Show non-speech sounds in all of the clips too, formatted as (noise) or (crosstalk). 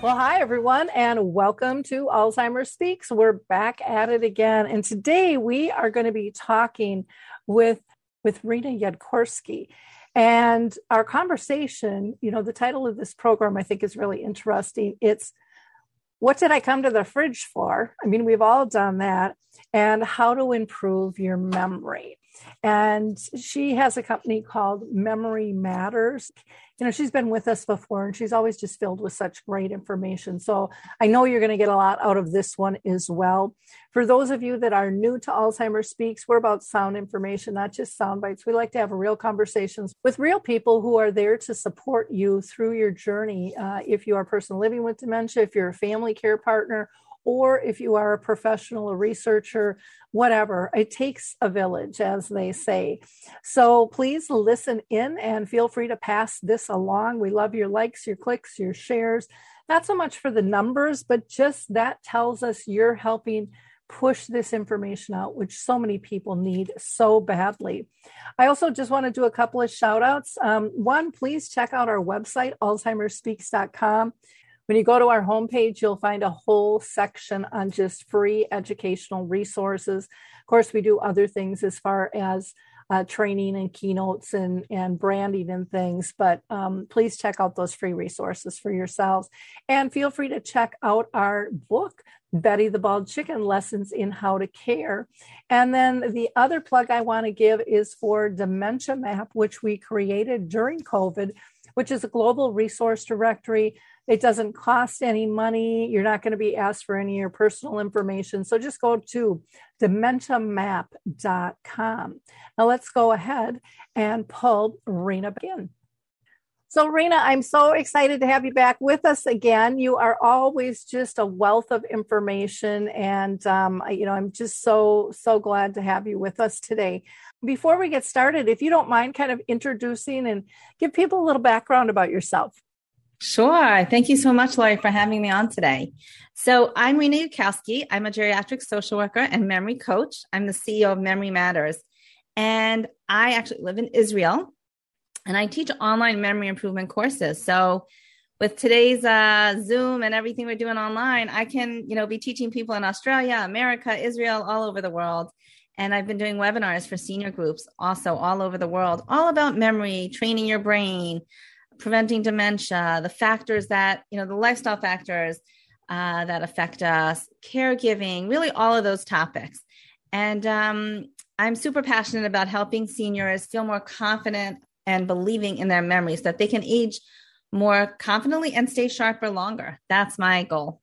Well, hi, everyone, and welcome to Alzheimer's Speaks. We're back at it again. And today we are going to be talking with, with Rena Yudkowsky. And our conversation, you know, the title of this program I think is really interesting. It's what did I come to the fridge for? I mean, we've all done that. And how to improve your memory. And she has a company called Memory Matters. You know, she's been with us before and she's always just filled with such great information. So I know you're going to get a lot out of this one as well. For those of you that are new to Alzheimer's Speaks, we're about sound information, not just sound bites. We like to have real conversations with real people who are there to support you through your journey. Uh, if you are a person living with dementia, if you're a family care partner, or if you are a professional, a researcher, whatever. It takes a village, as they say. So please listen in and feel free to pass this along. We love your likes, your clicks, your shares. Not so much for the numbers, but just that tells us you're helping push this information out, which so many people need so badly. I also just want to do a couple of shout outs. Um, one, please check out our website, alzheimerspeaks.com. When you go to our homepage, you'll find a whole section on just free educational resources. Of course, we do other things as far as uh, training and keynotes and, and branding and things, but um, please check out those free resources for yourselves. And feel free to check out our book, Betty the Bald Chicken Lessons in How to Care. And then the other plug I want to give is for Dementia Map, which we created during COVID, which is a global resource directory it doesn't cost any money. You're not going to be asked for any of your personal information. So just go to dementiamap.com. Now let's go ahead and pull Rena in. So, Rena, I'm so excited to have you back with us again. You are always just a wealth of information, and um, you know I'm just so so glad to have you with us today. Before we get started, if you don't mind, kind of introducing and give people a little background about yourself. Sure. Thank you so much, Lori, for having me on today. So, I'm Rena Yudkowsky. I'm a geriatric social worker and memory coach. I'm the CEO of Memory Matters. And I actually live in Israel and I teach online memory improvement courses. So, with today's uh, Zoom and everything we're doing online, I can, you know, be teaching people in Australia, America, Israel, all over the world. And I've been doing webinars for senior groups also all over the world, all about memory, training your brain, preventing dementia, the factors that, you know, the lifestyle factors uh, that affect us, caregiving, really all of those topics. And um, I'm super passionate about helping seniors feel more confident and believing in their memories that they can age more confidently and stay sharper longer. That's my goal.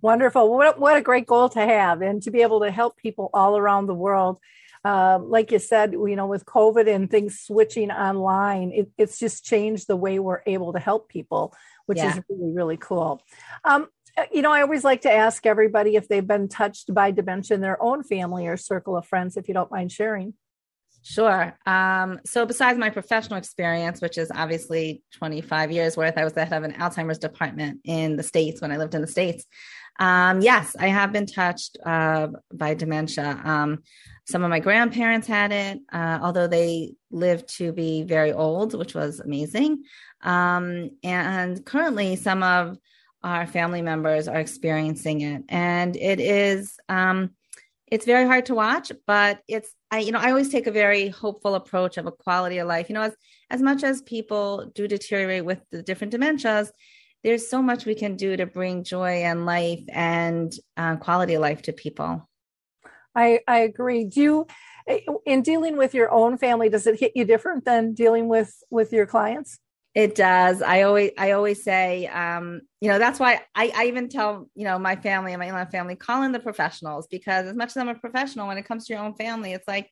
Wonderful. What, what a great goal to have and to be able to help people all around the world um, like you said, you know, with COVID and things switching online, it, it's just changed the way we're able to help people, which yeah. is really, really cool. Um, you know, I always like to ask everybody if they've been touched by dementia in their own family or circle of friends, if you don't mind sharing. Sure. Um, so, besides my professional experience, which is obviously 25 years worth, I was the head of an Alzheimer's department in the States when I lived in the States. Um, yes, I have been touched uh, by dementia. Um, some of my grandparents had it, uh, although they lived to be very old, which was amazing. Um, and currently, some of our family members are experiencing it, and it is um, it's very hard to watch, but it's I you know I always take a very hopeful approach of a quality of life. You know, as as much as people do deteriorate with the different dementias, there's so much we can do to bring joy and life and uh, quality of life to people. I, I agree. Do you, in dealing with your own family, does it hit you different than dealing with with your clients? It does. I always I always say, um, you know, that's why I, I even tell, you know, my family and my in family, call in the professionals because as much as I'm a professional, when it comes to your own family, it's like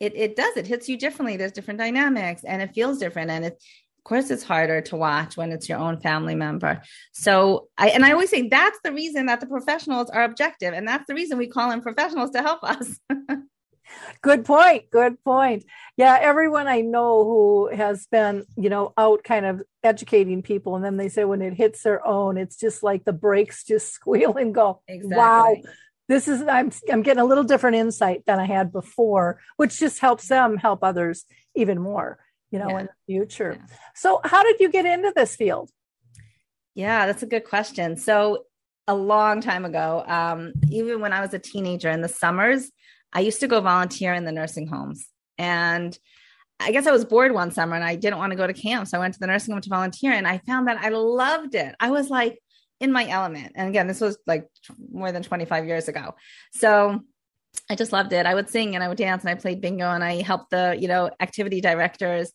it it does it hits you differently. There's different dynamics, and it feels different, and it's of course it's harder to watch when it's your own family member. So I and I always say that's the reason that the professionals are objective, and that's the reason we call in professionals to help us. (laughs) good point good point yeah everyone i know who has been you know out kind of educating people and then they say when it hits their own it's just like the brakes just (laughs) squeal and go exactly. wow this is i'm i'm getting a little different insight than i had before which just helps them help others even more you know yeah. in the future yeah. so how did you get into this field yeah that's a good question so a long time ago um, even when i was a teenager in the summers I used to go volunteer in the nursing homes. And I guess I was bored one summer and I didn't want to go to camp. So I went to the nursing home to volunteer and I found that I loved it. I was like in my element. And again, this was like more than 25 years ago. So I just loved it. I would sing and I would dance and I played bingo and I helped the, you know, activity directors.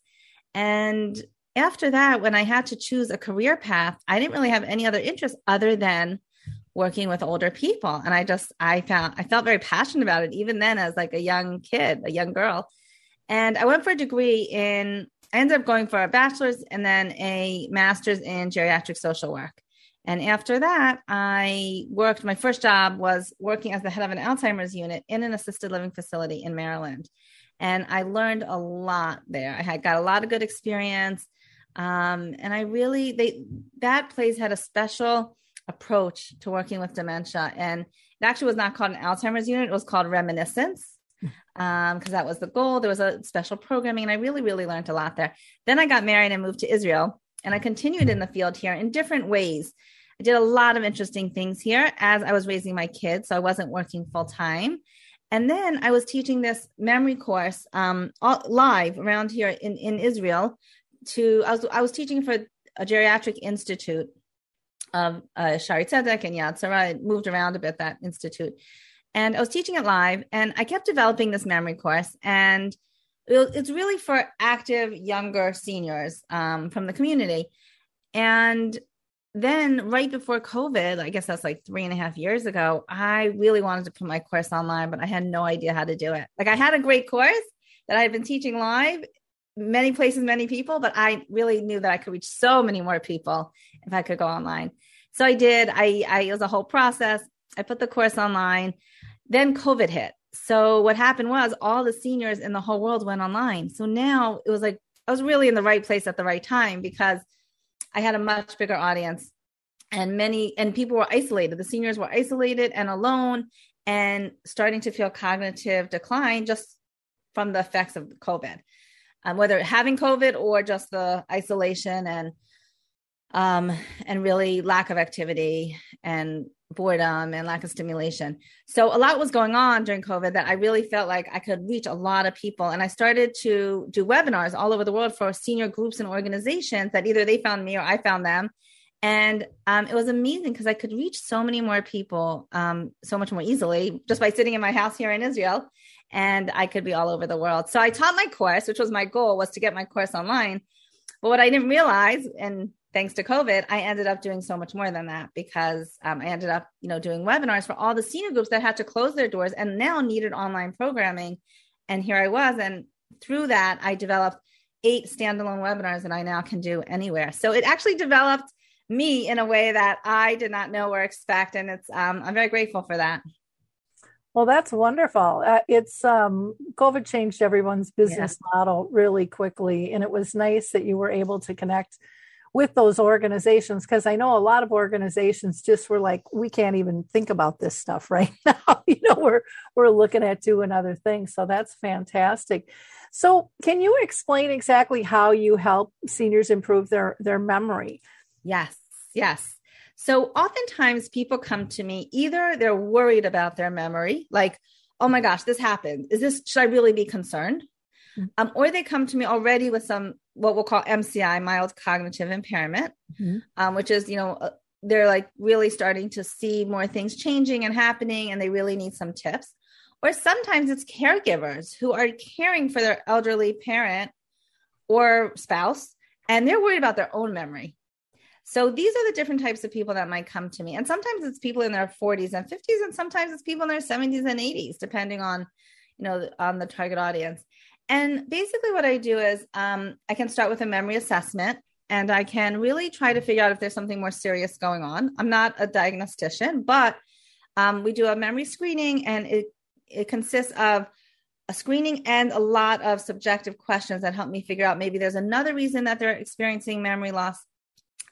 And after that, when I had to choose a career path, I didn't really have any other interest other than working with older people and i just i found i felt very passionate about it even then as like a young kid a young girl and i went for a degree in i ended up going for a bachelor's and then a master's in geriatric social work and after that i worked my first job was working as the head of an alzheimer's unit in an assisted living facility in maryland and i learned a lot there i had got a lot of good experience um, and i really they that place had a special approach to working with dementia. And it actually was not called an Alzheimer's unit, it was called Reminiscence because um, that was the goal. There was a special programming, and I really, really learned a lot there. Then I got married and moved to Israel, and I continued in the field here in different ways. I did a lot of interesting things here as I was raising my kids, so I wasn't working full time. And then I was teaching this memory course um, all, live around here in, in Israel. To I was I was teaching for a geriatric institute of uh, Shaare Zedek and Yad Sarah. I moved around a bit that institute, and I was teaching it live. And I kept developing this memory course, and it's really for active younger seniors um, from the community. And then right before COVID, I guess that's like three and a half years ago, I really wanted to put my course online, but I had no idea how to do it. Like I had a great course that I had been teaching live many places, many people, but I really knew that I could reach so many more people if I could go online. So I did. I, I it was a whole process. I put the course online. Then COVID hit. So what happened was all the seniors in the whole world went online. So now it was like I was really in the right place at the right time because I had a much bigger audience and many and people were isolated. The seniors were isolated and alone and starting to feel cognitive decline just from the effects of COVID um, whether having COVID or just the isolation and um, and really lack of activity and boredom and lack of stimulation. So a lot was going on during COVID that I really felt like I could reach a lot of people. And I started to do webinars all over the world for senior groups and organizations that either they found me or I found them. And um, it was amazing because I could reach so many more people um, so much more easily just by sitting in my house here in Israel and I could be all over the world. So I taught my course, which was my goal was to get my course online. But what I didn't realize, and thanks to COVID, I ended up doing so much more than that because um, I ended up, you know, doing webinars for all the senior groups that had to close their doors and now needed online programming. And here I was, and through that, I developed eight standalone webinars that I now can do anywhere. So it actually developed me in a way that I did not know or expect, and it's um, I'm very grateful for that. Well, that's wonderful. Uh, it's um, COVID changed everyone's business yeah. model really quickly, and it was nice that you were able to connect with those organizations because I know a lot of organizations just were like, we can't even think about this stuff right (laughs) now. (laughs) you know, we're we're looking at doing other things, so that's fantastic. So, can you explain exactly how you help seniors improve their their memory? Yes, yes. So oftentimes people come to me either they're worried about their memory, like, oh my gosh, this happened. Is this, should I really be concerned? Mm-hmm. Um, or they come to me already with some what we'll call MCI, mild cognitive impairment, mm-hmm. um, which is, you know, uh, they're like really starting to see more things changing and happening, and they really need some tips. Or sometimes it's caregivers who are caring for their elderly parent or spouse, and they're worried about their own memory. So these are the different types of people that might come to me. And sometimes it's people in their 40s and 50s, and sometimes it's people in their 70s and 80s, depending on, you know, on the target audience. And basically, what I do is um, I can start with a memory assessment and I can really try to figure out if there's something more serious going on. I'm not a diagnostician, but um, we do a memory screening and it, it consists of a screening and a lot of subjective questions that help me figure out maybe there's another reason that they're experiencing memory loss.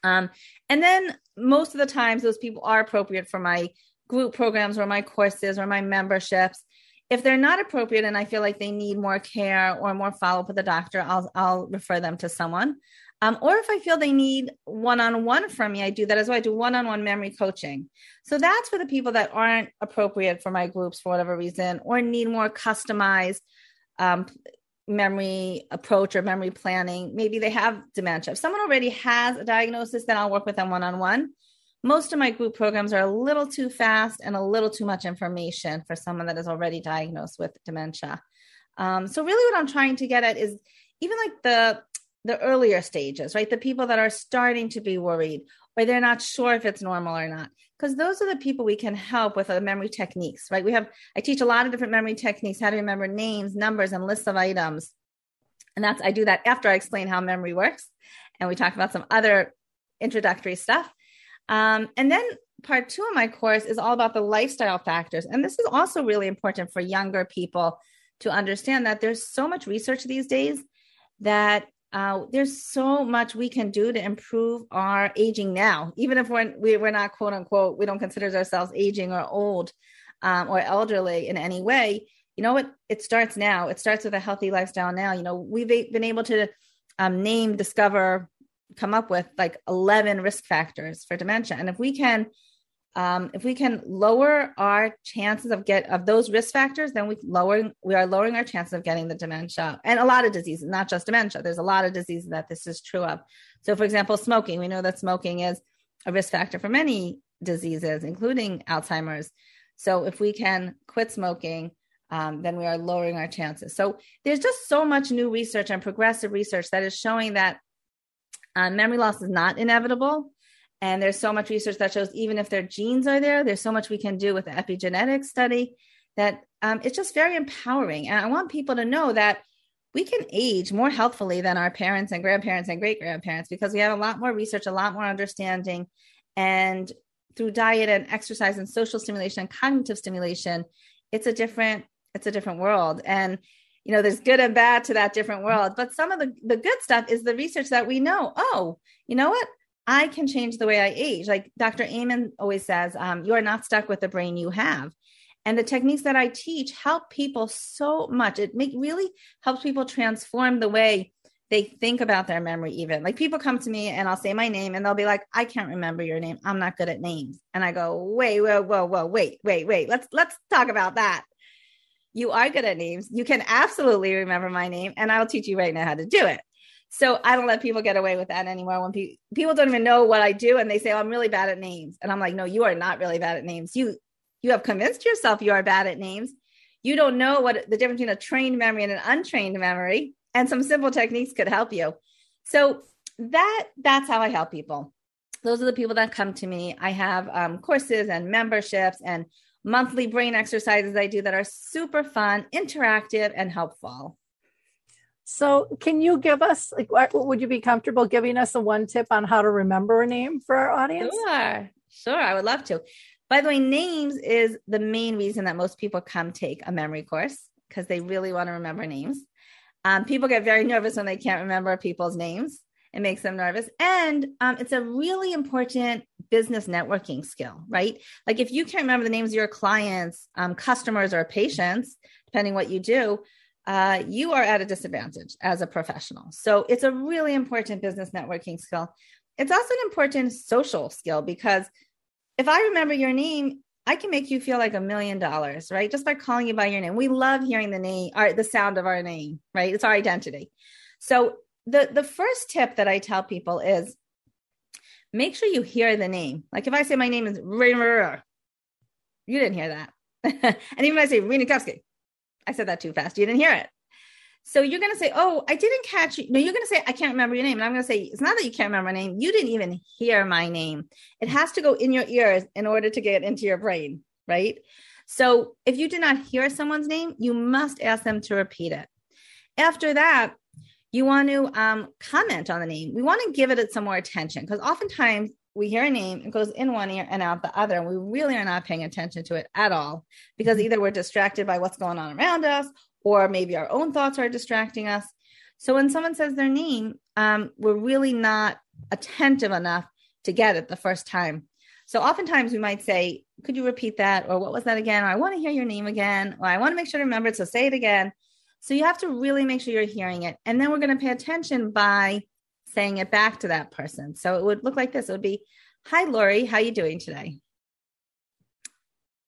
Um, and then most of the times, those people are appropriate for my group programs or my courses or my memberships. If they're not appropriate and I feel like they need more care or more follow up with the doctor, I'll I'll refer them to someone. Um, or if I feel they need one on one from me, I do that as well. I do one on one memory coaching. So that's for the people that aren't appropriate for my groups for whatever reason or need more customized um, memory approach or memory planning. Maybe they have dementia. If someone already has a diagnosis, then I'll work with them one on one. Most of my group programs are a little too fast and a little too much information for someone that is already diagnosed with dementia. Um, so, really, what I'm trying to get at is even like the the earlier stages, right? The people that are starting to be worried or they're not sure if it's normal or not. Because those are the people we can help with the memory techniques, right? We have, I teach a lot of different memory techniques, how to remember names, numbers, and lists of items. And that's, I do that after I explain how memory works. And we talk about some other introductory stuff. Um, and then part two of my course is all about the lifestyle factors. And this is also really important for younger people to understand that there's so much research these days that uh, there's so much we can do to improve our aging now, even if we're, we're not quote unquote, we don't consider ourselves aging or old um, or elderly in any way. You know what? It starts now. It starts with a healthy lifestyle now. You know, we've been able to um, name, discover, come up with like 11 risk factors for dementia. And if we can um, if we can lower our chances of get of those risk factors, then we lowering we are lowering our chances of getting the dementia and a lot of diseases, not just dementia. There's a lot of diseases that this is true of. So, for example, smoking. We know that smoking is a risk factor for many diseases, including Alzheimer's. So, if we can quit smoking, um, then we are lowering our chances. So, there's just so much new research and progressive research that is showing that uh, memory loss is not inevitable and there's so much research that shows even if their genes are there, there's so much we can do with the epigenetic study that um, it's just very empowering. And I want people to know that we can age more healthfully than our parents and grandparents and great grandparents because we have a lot more research, a lot more understanding. And through diet and exercise and social stimulation and cognitive stimulation, it's a different, it's a different world. And you know, there's good and bad to that different world. But some of the, the good stuff is the research that we know. Oh, you know what? I can change the way I age. Like Dr. Amen always says, um, you are not stuck with the brain you have. And the techniques that I teach help people so much. It make, really helps people transform the way they think about their memory, even. Like people come to me and I'll say my name and they'll be like, I can't remember your name. I'm not good at names. And I go, wait, whoa, whoa, whoa, wait, wait, wait. Let's let's talk about that. You are good at names. You can absolutely remember my name, and I'll teach you right now how to do it. So I don't let people get away with that anymore. When pe- people don't even know what I do and they say, oh, I'm really bad at names. And I'm like, no, you are not really bad at names. You, you have convinced yourself you are bad at names. You don't know what the difference between a trained memory and an untrained memory. And some simple techniques could help you. So that, that's how I help people. Those are the people that come to me. I have um, courses and memberships and monthly brain exercises I do that are super fun, interactive, and helpful. So, can you give us, like, what, would you be comfortable giving us a one tip on how to remember a name for our audience? Sure, sure, I would love to. By the way, names is the main reason that most people come take a memory course because they really want to remember names. Um, people get very nervous when they can't remember people's names. It makes them nervous. And um, it's a really important business networking skill, right? Like if you can't remember the names of your clients, um, customers, or patients, depending what you do, uh, you are at a disadvantage as a professional. So it's a really important business networking skill. It's also an important social skill because if I remember your name, I can make you feel like a million dollars, right? Just by calling you by your name. We love hearing the name, or the sound of our name, right? It's our identity. So the the first tip that I tell people is make sure you hear the name. Like if I say my name is Rena, you didn't hear that. (laughs) and even if I say Rena Kowski, I said that too fast. You didn't hear it. So you're going to say, Oh, I didn't catch you. No, you're going to say, I can't remember your name. And I'm going to say, It's not that you can't remember my name. You didn't even hear my name. It has to go in your ears in order to get into your brain. Right. So if you did not hear someone's name, you must ask them to repeat it. After that, you want to um, comment on the name. We want to give it some more attention because oftentimes we hear a name, it goes in one ear and out the other, and we really are not paying attention to it at all because mm-hmm. either we're distracted by what's going on around us or maybe our own thoughts are distracting us. So when someone says their name, um, we're really not attentive enough to get it the first time. So oftentimes we might say, Could you repeat that? Or what was that again? Or I want to hear your name again. Or I want to make sure to remember it. So say it again. So you have to really make sure you're hearing it. And then we're going to pay attention by saying it back to that person. So it would look like this. It would be, Hi, Lori, how are you doing today?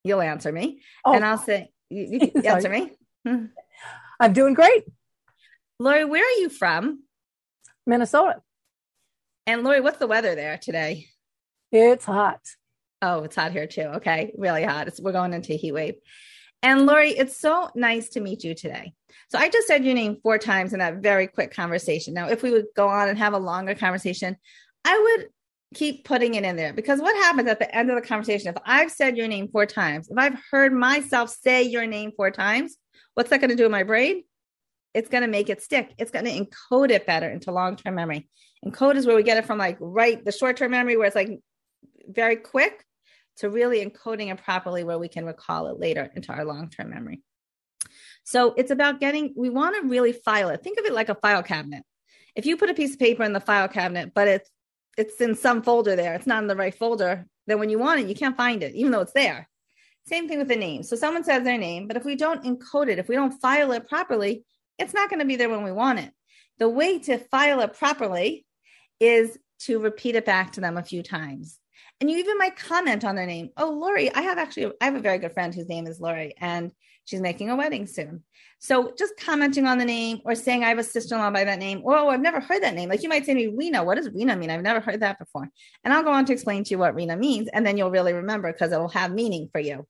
You'll answer me. Oh. And I'll say, you, you (laughs) answer me. Hmm. I'm doing great. Lori, where are you from? Minnesota. And Lori, what's the weather there today? It's hot. Oh, it's hot here too. Okay, really hot. It's, we're going into heat wave. And Lori, it's so nice to meet you today. So I just said your name four times in that very quick conversation. Now, if we would go on and have a longer conversation, I would keep putting it in there because what happens at the end of the conversation, if I've said your name four times, if I've heard myself say your name four times, what's that going to do in my brain? It's going to make it stick. It's going to encode it better into long term memory. Encode is where we get it from like right the short term memory where it's like very quick to really encoding it properly where we can recall it later into our long term memory. So it's about getting, we want to really file it. Think of it like a file cabinet. If you put a piece of paper in the file cabinet, but it's it's in some folder there, it's not in the right folder, then when you want it, you can't find it, even though it's there. Same thing with the name. So someone says their name, but if we don't encode it, if we don't file it properly, it's not going to be there when we want it. The way to file it properly is to repeat it back to them a few times. And you even might comment on their name. Oh, Lori, I have actually I have a very good friend whose name is Lori, and she's making a wedding soon. So just commenting on the name or saying I have a sister-in-law by that name, oh, I've never heard that name. Like you might say to me, Rena, what does Rena mean? I've never heard that before. And I'll go on to explain to you what Rena means, and then you'll really remember because it'll have meaning for you.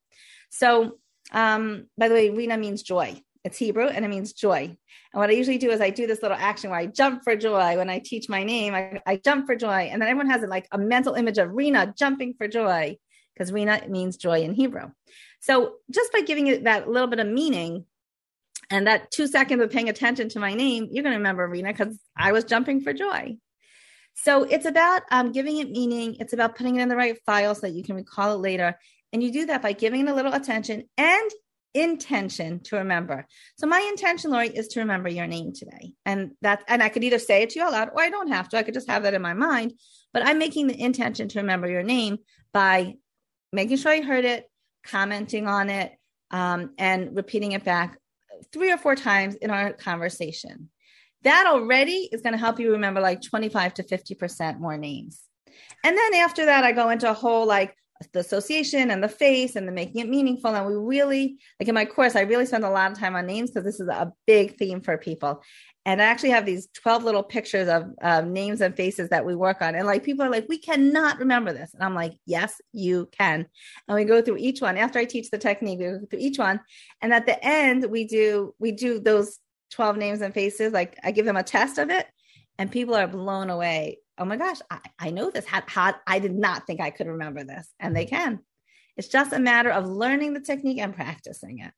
So um, by the way, Rena means joy. It's Hebrew and it means joy. And what I usually do is I do this little action where I jump for joy. When I teach my name, I, I jump for joy. And then everyone has like a mental image of Rena jumping for joy because Rena means joy in Hebrew. So just by giving it that little bit of meaning and that two seconds of paying attention to my name, you're going to remember Rena because I was jumping for joy. So it's about um, giving it meaning. It's about putting it in the right file so that you can recall it later. And you do that by giving it a little attention and intention to remember. So my intention, Lori, is to remember your name today. And that and I could either say it to you out loud or I don't have to. I could just have that in my mind. But I'm making the intention to remember your name by making sure I heard it, commenting on it, um, and repeating it back three or four times in our conversation. That already is going to help you remember like 25 to 50% more names. And then after that, I go into a whole like the association and the face and the making it meaningful. And we really, like in my course, I really spend a lot of time on names because this is a big theme for people. And I actually have these 12 little pictures of um, names and faces that we work on. And like people are like, we cannot remember this. And I'm like, yes, you can. And we go through each one. After I teach the technique, we go through each one. And at the end, we do, we do those 12 names and faces. Like I give them a test of it and people are blown away oh my gosh, I, I know this. How, how, I did not think I could remember this. And they mm-hmm. can. It's just a matter of learning the technique and practicing it.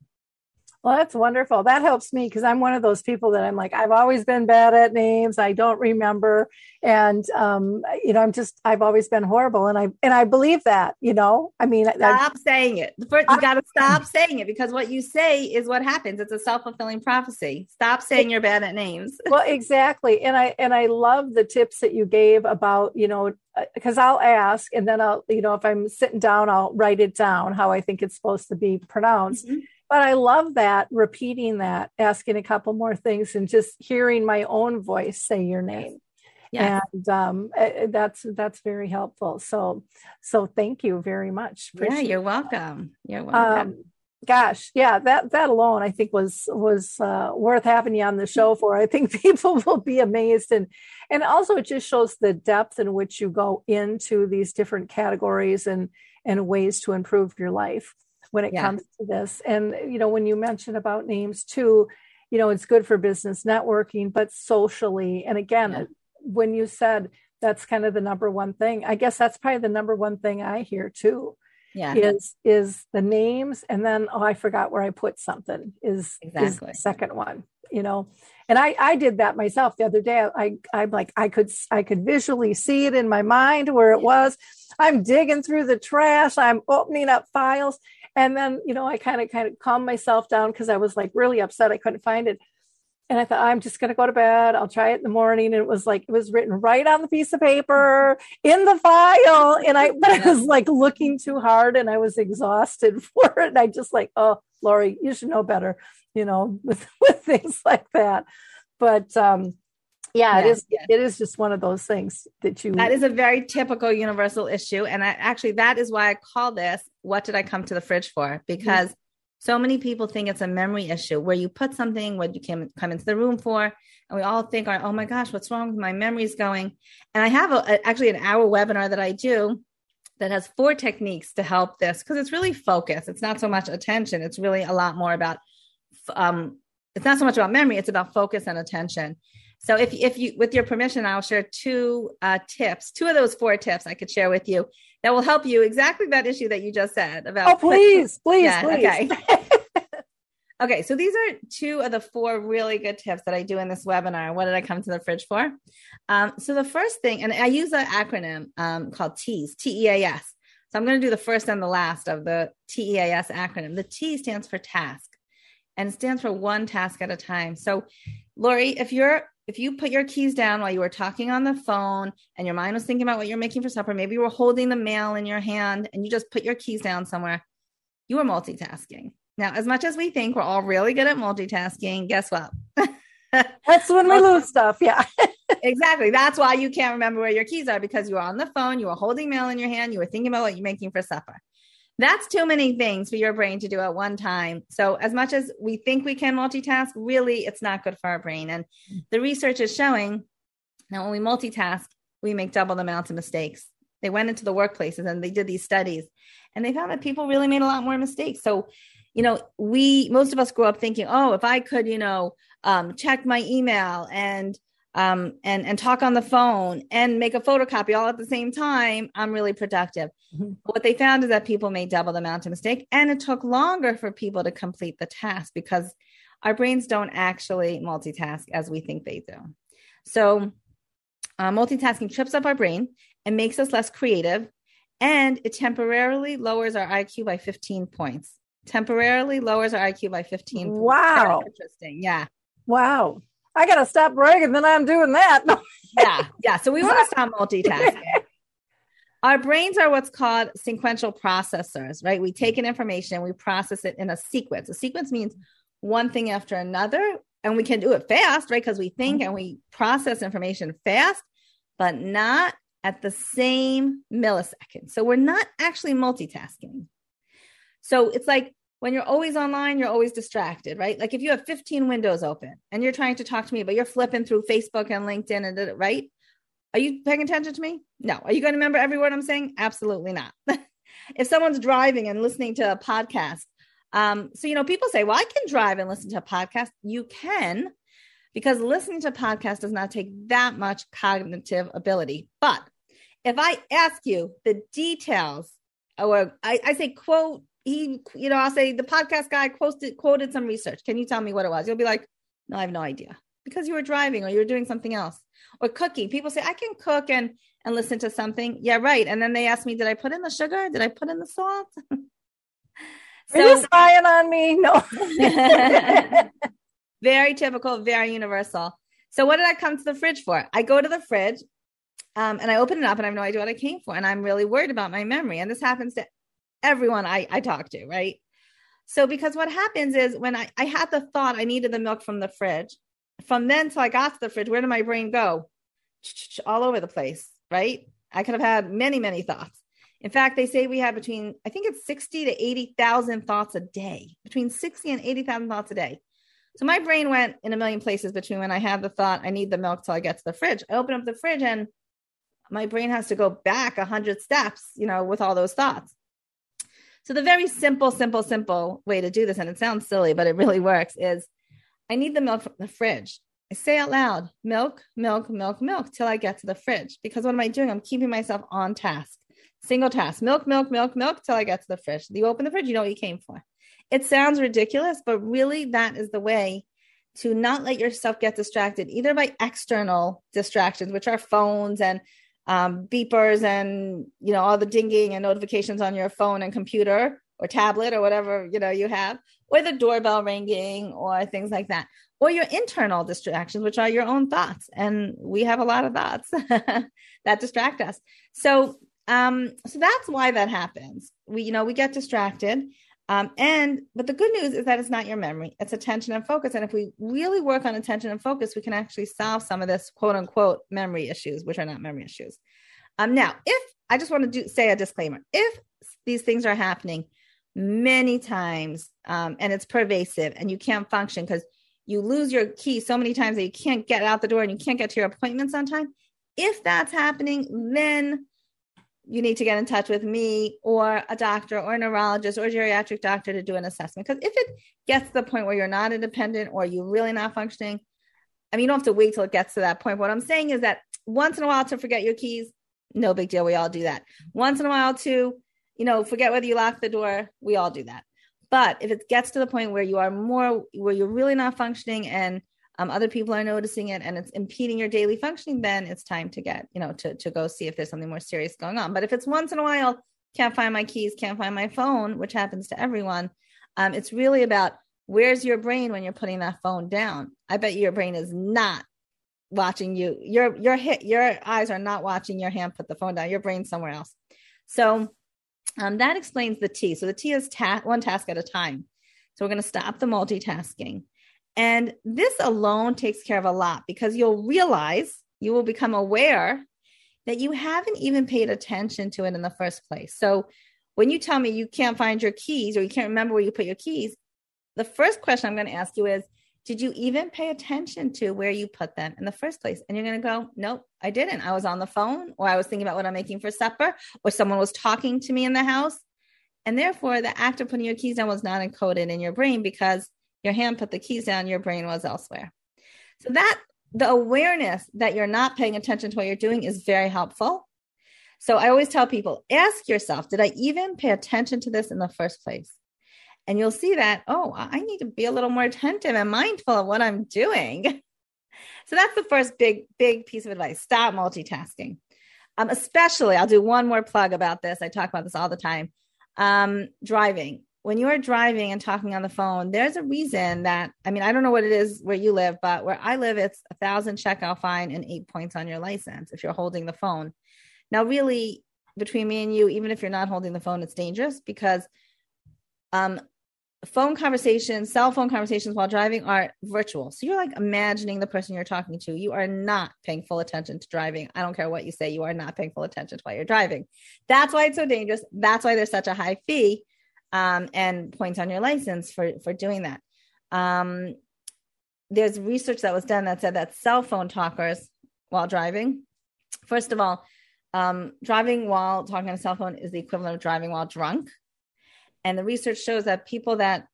Well, that's wonderful. That helps me because I'm one of those people that I'm like, I've always been bad at names. I don't remember. And, um, you know, I'm just, I've always been horrible. And I, and I believe that, you know, I mean, stop I, saying it. First, you got to stop saying it because what you say is what happens. It's a self fulfilling prophecy. Stop saying you're bad at names. (laughs) well, exactly. And I, and I love the tips that you gave about, you know, because uh, I'll ask and then I'll, you know, if I'm sitting down, I'll write it down how I think it's supposed to be pronounced. Mm-hmm but I love that repeating that, asking a couple more things, and just hearing my own voice say your name. Yes. And um, that's that's very helpful. So so thank you very much. Appreciate yeah, you're welcome. You're welcome. Um, gosh, yeah, that that alone I think was was uh, worth having you on the show for. I think (laughs) people will be amazed, and and also it just shows the depth in which you go into these different categories and and ways to improve your life when it yeah. comes to this. And, you know, when you mention about names too, you know, it's good for business networking, but socially. And again, yeah. when you said that's kind of the number one thing, I guess that's probably the number one thing I hear too Yeah. is is the names and then oh I forgot where I put something is, is Exactly. the second one, you know. And I I did that myself the other day. I I'm like I could I could visually see it in my mind where it was. I'm digging through the trash, I'm opening up files and then, you know, I kind of kind of calmed myself down because I was like really upset I couldn't find it. And I thought, I'm just going to go to bed. I'll try it in the morning. And it was like, it was written right on the piece of paper in the file. And I, but I was like looking too hard and I was exhausted (laughs) for it. And I just like, oh, Lori, you should know better, you know, (laughs) with, with things like that. But, um, yeah, it Yeah, is, yeah. it is just one of those things that you, That is a very typical universal issue. And I, actually, that is why I call this What Did I Come to the Fridge For? Because so many people think it's a memory issue where you put something, what you came, come into the room for, and we all think, oh my gosh, what's wrong with my memories going? And I have a, a- actually an hour webinar that I do that has four techniques to help this because it's really focus. It's not so much attention. It's really a lot more about, um, it's not so much about memory. It's about focus and attention. So if if you, with your permission, I'll share two uh, tips, two of those four tips I could share with you that will help you exactly that issue that you just said about. oh, please, (laughs) please, Yeah, please. okay. (laughs) Okay, so these are two of the four really good tips that I do in this webinar. What did I come to the fridge for? Um, so the first thing, and I use an acronym um, called TEAS, T E A S. So I'm going to do the first and the last of the T E A S acronym. The T stands for task, and stands for one task at a time. So, Lori, if you're if you put your keys down while you were talking on the phone and your mind was thinking about what you're making for supper, maybe you were holding the mail in your hand and you just put your keys down somewhere, you were multitasking. Now, as much as we think we're all really good at multitasking, guess what? (laughs) That's when we lose stuff. Yeah. (laughs) exactly. That's why you can't remember where your keys are because you were on the phone, you were holding mail in your hand, you were thinking about what you're making for supper. That's too many things for your brain to do at one time. So, as much as we think we can multitask, really, it's not good for our brain. And the research is showing that when we multitask, we make double the amount of mistakes. They went into the workplaces and they did these studies and they found that people really made a lot more mistakes. So, you know, we, most of us grew up thinking, oh, if I could, you know, um, check my email and um, and and talk on the phone and make a photocopy all at the same time, I'm really productive. Mhm. What they found is that people made double the amount of mistake, and it took longer for people to complete the task because our brains don't actually multitask as we think they do. So, uh, multitasking trips up our brain and makes us less creative, and it temporarily lowers our IQ by 15 points. Temporarily lowers our IQ by 15. Wow. Interesting. Yeah. Wow. I got to stop bragging. Then I'm doing that. Yeah, yeah. So we want to (laughs) stop multitasking. Our brains are what's called sequential processors, right? We take in information, we process it in a sequence. A sequence means one thing after another, and we can do it fast, right? Because we think and we process information fast, but not at the same millisecond. So we're not actually multitasking. So it's like when you're always online, you're always distracted, right? Like if you have 15 windows open and you're trying to talk to me, but you're flipping through Facebook and LinkedIn and right? Are you paying attention to me? No. Are you going to remember every word I'm saying? Absolutely not. (laughs) if someone's driving and listening to a podcast, um, so you know, people say, "Well, I can drive and listen to a podcast." You can, because listening to a podcast does not take that much cognitive ability. But if I ask you the details, or I, I say, "quote," he, you know, I'll say the podcast guy quoted quoted some research. Can you tell me what it was? You'll be like, "No, I have no idea," because you were driving or you were doing something else or cooking. People say, I can cook and and listen to something. Yeah, right. And then they ask me, did I put in the sugar? Did I put in the salt? (laughs) Are you spying on me? No. (laughs) very typical, very universal. So what did I come to the fridge for? I go to the fridge um, and I open it up and I have no idea what I came for. And I'm really worried about my memory. And this happens to everyone I, I talk to, right? So because what happens is when I, I had the thought I needed the milk from the fridge, from then till I got to the fridge, where did my brain go? (tsk) All over the place, right? I could have had many, many thoughts. In fact, they say we have between, I think it's 60 to 80,000 thoughts a day, between 60 and 80,000 thoughts a day. So my brain went in a million places between when I had the thought, I need the milk till I get to the fridge. I open up the fridge and my brain has to go back a hundred steps, you know, with all those thoughts. So the very simple, simple, simple way to do this, and it sounds silly, but it really works, is I need the milk from the fridge. I say out loud, milk, milk, milk, milk, till I get to the fridge. Because what am I doing? I'm keeping myself on task. Single task milk, milk, milk, milk till I get to the fridge. You open the fridge, you know what you came for. It sounds ridiculous, but really, that is the way to not let yourself get distracted either by external distractions, which are phones and um, beepers and you know all the dinging and notifications on your phone and computer or tablet or whatever you know you have or the doorbell ringing or things like that or your internal distractions which are your own thoughts. And we have a lot of thoughts (laughs) that distract us. So um so that's why that happens. We you know we get distracted um, and but the good news is that it's not your memory, it's attention and focus. And if we really work on attention and focus, we can actually solve some of this quote unquote memory issues, which are not memory issues. Um, now, if I just want to do say a disclaimer, if these things are happening many times um, and it's pervasive and you can't function because you lose your key so many times that you can't get out the door and you can't get to your appointments on time, if that's happening, then you need to get in touch with me or a doctor or a neurologist or a geriatric doctor to do an assessment. Because if it gets to the point where you're not independent or you're really not functioning, I mean, you don't have to wait till it gets to that point. What I'm saying is that once in a while to forget your keys, no big deal. We all do that. Once in a while to, you know, forget whether you lock the door, we all do that. But if it gets to the point where you are more, where you're really not functioning and um, other people are noticing it and it's impeding your daily functioning, then it's time to get, you know, to, to go see if there's something more serious going on. But if it's once in a while, can't find my keys, can't find my phone, which happens to everyone, um, it's really about where's your brain when you're putting that phone down. I bet your brain is not watching you. Your your hit your eyes are not watching your hand put the phone down. Your brain's somewhere else. So um, that explains the T. So the T is ta- one task at a time. So we're going to stop the multitasking. And this alone takes care of a lot because you'll realize, you will become aware that you haven't even paid attention to it in the first place. So when you tell me you can't find your keys or you can't remember where you put your keys, the first question I'm going to ask you is Did you even pay attention to where you put them in the first place? And you're going to go, Nope, I didn't. I was on the phone or I was thinking about what I'm making for supper or someone was talking to me in the house. And therefore, the act of putting your keys down was not encoded in your brain because your hand put the keys down, your brain was elsewhere. So that the awareness that you're not paying attention to what you're doing is very helpful. So I always tell people, ask yourself, did I even pay attention to this in the first place? And you'll see that, oh, I need to be a little more attentive and mindful of what I'm doing. (laughs) So that's the first big, big piece of advice. Stop multitasking. Um, especially, I'll do one more plug about this. I talk about this all the time. Um, driving when you are driving and talking on the phone, there's a reason that I mean, I don't know what it is where you live, but where I live, it's a thousand shekel fine and eight points on your license if you're holding the phone. Now, really, between me and you, even if you're not holding the phone, it's dangerous because um, phone conversations, cell phone conversations while driving are virtual. So you're like imagining the person you're talking to. You are not paying full attention to driving. I don't care what you say, you are not paying full attention to while you're driving. That's why it's so dangerous. That's why there's such a high fee um, and points on your license for for doing that. Um, there's research that was done that said that cell phone talkers while driving, first of all, um, driving while talking on a cell phone is the equivalent of driving while drunk. And the research shows that people that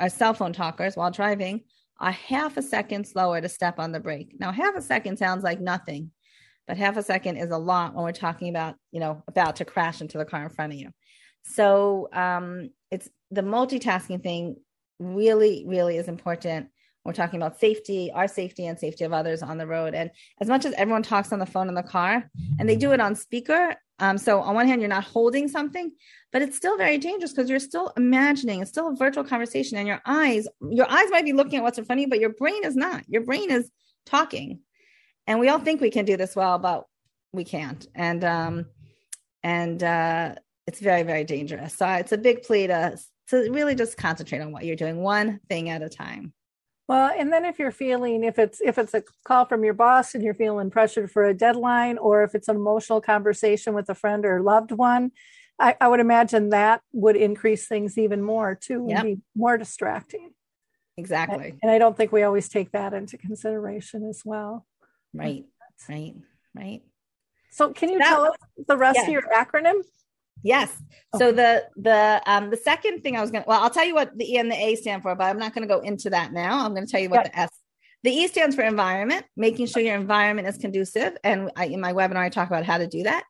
are cell phone talkers while driving are half a second slower to step on the brake. Now, half a second sounds like nothing, but half a second is a lot when we're talking about, you know, about to crash into the car in front of you. So um, it's the multitasking thing really, really is important. We're talking about safety, our safety, and safety of others on the road. And as much as everyone talks on the phone in the car, and they do it on speaker, um, so on one hand, you're not holding something, but it's still very dangerous because you're still imagining. It's still a virtual conversation, and your eyes, your eyes might be looking at what's in front of you, but your brain is not. Your brain is talking, and we all think we can do this well, but we can't. And um, and uh, it's very very dangerous. So it's a big plea to to really just concentrate on what you're doing one thing at a time. Well and then if you're feeling if it's if it's a call from your boss and you're feeling pressured for a deadline or if it's an emotional conversation with a friend or loved one i, I would imagine that would increase things even more too yep. and be more distracting. Exactly. And, and i don't think we always take that into consideration as well. Right. Right. Right. So can you that, tell us the rest yeah. of your acronym Yes. Okay. So the the um the second thing I was gonna well, I'll tell you what the E and the A stand for, but I'm not gonna go into that now. I'm gonna tell you what the S. The E stands for environment, making sure your environment is conducive. And I, in my webinar, I talk about how to do that.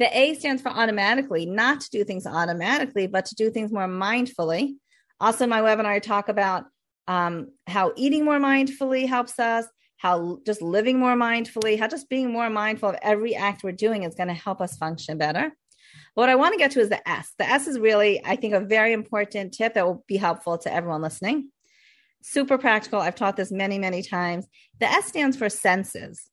The A stands for automatically, not to do things automatically, but to do things more mindfully. Also, in my webinar, I talk about um, how eating more mindfully helps us, how just living more mindfully, how just being more mindful of every act we're doing is going to help us function better. But what I want to get to is the S. The S is really, I think, a very important tip that will be helpful to everyone listening. Super practical. I've taught this many, many times. The S stands for senses.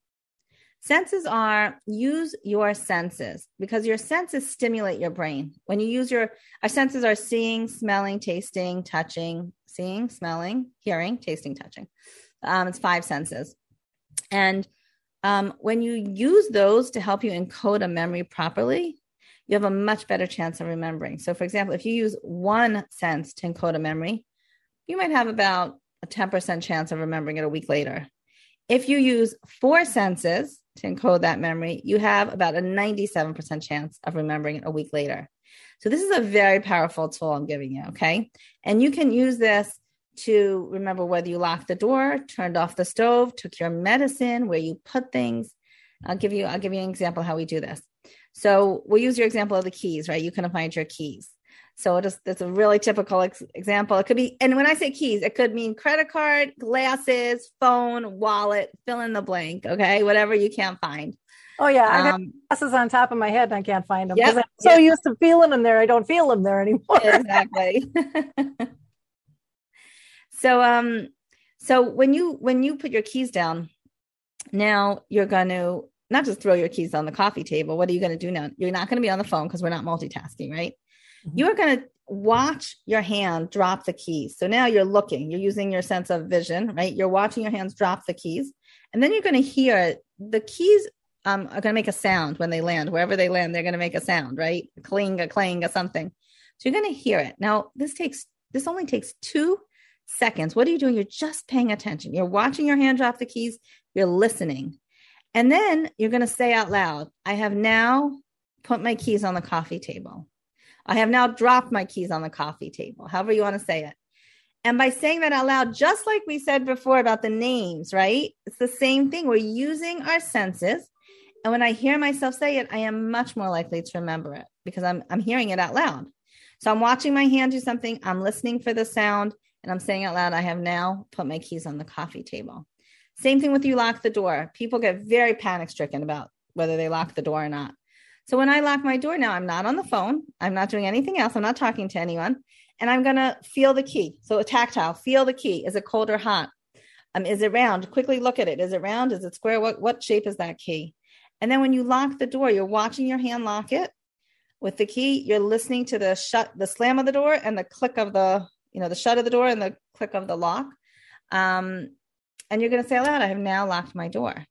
Senses are use your senses because your senses stimulate your brain. When you use your, our senses are seeing, smelling, tasting, touching, seeing, smelling, hearing, tasting, touching. Um, it's five senses. And um, when you use those to help you encode a memory properly, you have a much better chance of remembering. So, for example, if you use one sense to encode a memory, you might have about a 10% chance of remembering it a week later. If you use four senses to encode that memory, you have about a 97% chance of remembering it a week later. So, this is a very powerful tool I'm giving you. Okay. And you can use this to remember whether you locked the door, turned off the stove, took your medicine, where you put things. I'll give you I'll give you an example how we do this. So we'll use your example of the keys, right? You couldn't find your keys. So just that's a really typical ex- example. It could be, and when I say keys, it could mean credit card, glasses, phone, wallet, fill in the blank. Okay, whatever you can't find. Oh yeah, I um, glasses on top of my head and I can't find them because yep, I'm so yep. used to feeling them there. I don't feel them there anymore. exactly. (laughs) (laughs) so um, so when you when you put your keys down, now you're going to not just throw your keys on the coffee table. What are you going to do now? You're not going to be on the phone because we're not multitasking, right? Mm-hmm. You are going to watch your hand drop the keys. So now you're looking, you're using your sense of vision, right? You're watching your hands drop the keys. And then you're going to hear the keys um, are going to make a sound when they land. Wherever they land, they're going to make a sound, right? A cling, a clang, or something. So you're going to hear it. Now, this takes, this only takes two seconds. What are you doing? You're just paying attention. You're watching your hand drop the keys. You're listening. And then you're going to say out loud, I have now put my keys on the coffee table. I have now dropped my keys on the coffee table, however you want to say it. And by saying that out loud, just like we said before about the names, right? It's the same thing. We're using our senses. And when I hear myself say it, I am much more likely to remember it because I'm, I'm hearing it out loud. So I'm watching my hand do something, I'm listening for the sound, and I'm saying out loud, I have now put my keys on the coffee table. Same thing with you lock the door. People get very panic stricken about whether they lock the door or not. So when I lock my door now, I'm not on the phone. I'm not doing anything else. I'm not talking to anyone. And I'm going to feel the key. So a tactile, feel the key. Is it cold or hot? Um, is it round? Quickly look at it. Is it round? Is it square? What, what shape is that key? And then when you lock the door, you're watching your hand lock it with the key. You're listening to the shut, the slam of the door and the click of the, you know, the shut of the door and the click of the lock. Um, and you're going to say aloud, I have now locked my door.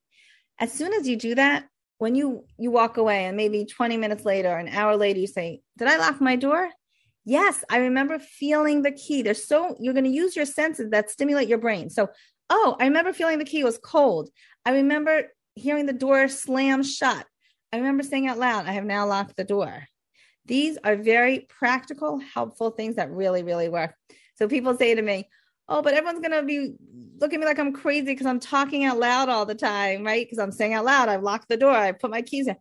As soon as you do that, when you you walk away and maybe 20 minutes later, an hour later, you say, Did I lock my door? Yes, I remember feeling the key. There's so you're going to use your senses that stimulate your brain. So, oh, I remember feeling the key was cold. I remember hearing the door slam shut. I remember saying out loud, I have now locked the door. These are very practical, helpful things that really, really work. So people say to me, oh, but everyone's going to be looking at me like I'm crazy because I'm talking out loud all the time, right? Because I'm saying out loud, I've locked the door, I put my keys in.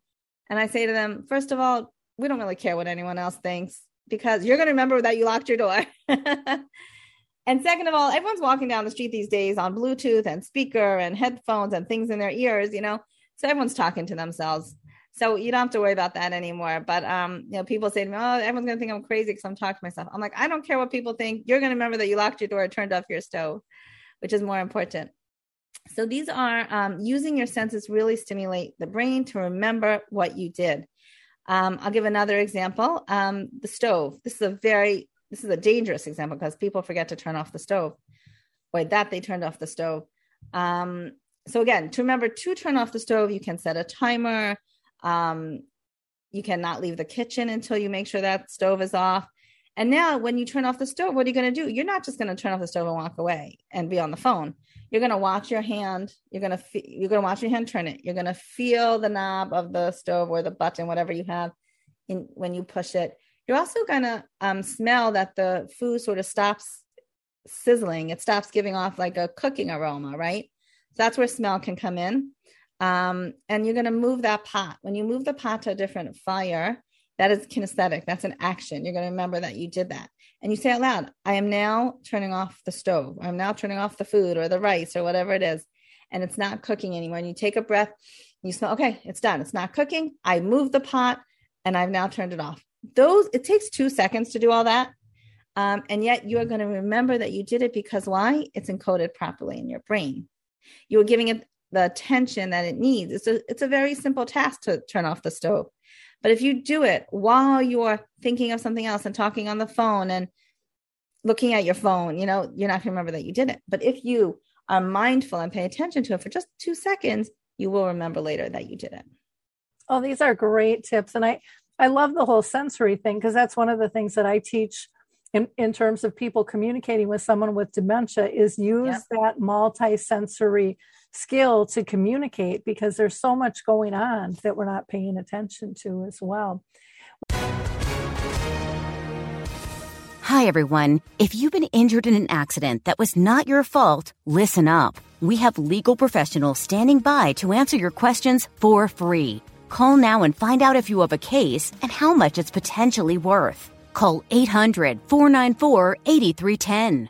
And I say to them, first of all, we don't really care what anyone else thinks because you're going to remember that you locked your door. (laughs) and second of all, everyone's walking down the street these days on Bluetooth and speaker and headphones and things in their ears, you know? So everyone's talking to themselves. So you don't have to worry about that anymore. But um, you know, people say to me, "Oh, everyone's gonna think I'm crazy because I'm talking to myself." I'm like, I don't care what people think. You're gonna remember that you locked your door, turned off your stove, which is more important. So these are um, using your senses really stimulate the brain to remember what you did. Um, I'll give another example. Um, the stove. This is a very this is a dangerous example because people forget to turn off the stove, or that they turned off the stove. Um, so again, to remember to turn off the stove, you can set a timer. Um, you cannot leave the kitchen until you make sure that stove is off. And now, when you turn off the stove, what are you going to do? You're not just going to turn off the stove and walk away and be on the phone. You're going to watch your hand. You're going to fe- you're going to watch your hand turn it. You're going to feel the knob of the stove or the button, whatever you have, in when you push it. You're also going to um, smell that the food sort of stops sizzling. It stops giving off like a cooking aroma, right? So that's where smell can come in. Um, and you're going to move that pot. When you move the pot to a different fire, that is kinesthetic. That's an action. You're going to remember that you did that. And you say out loud, I am now turning off the stove. I'm now turning off the food or the rice or whatever it is. And it's not cooking anymore. And you take a breath, you smell, okay, it's done. It's not cooking. I moved the pot and I've now turned it off. Those, it takes two seconds to do all that. Um, and yet you are going to remember that you did it because why? It's encoded properly in your brain. You are giving it the attention that it needs. It's a, it's a very simple task to turn off the stove. But if you do it while you are thinking of something else and talking on the phone and looking at your phone, you know, you're not going to remember that you did it. But if you are mindful and pay attention to it for just two seconds, you will remember later that you did it. Oh, these are great tips. And I, I love the whole sensory thing because that's one of the things that I teach in, in terms of people communicating with someone with dementia is use yep. that multi-sensory skill to communicate because there's so much going on that we're not paying attention to as well. Hi, everyone. If you've been injured in an accident that was not your fault, listen up. We have legal professionals standing by to answer your questions for free. Call now and find out if you have a case and how much it's potentially worth. Call 800 494 8310.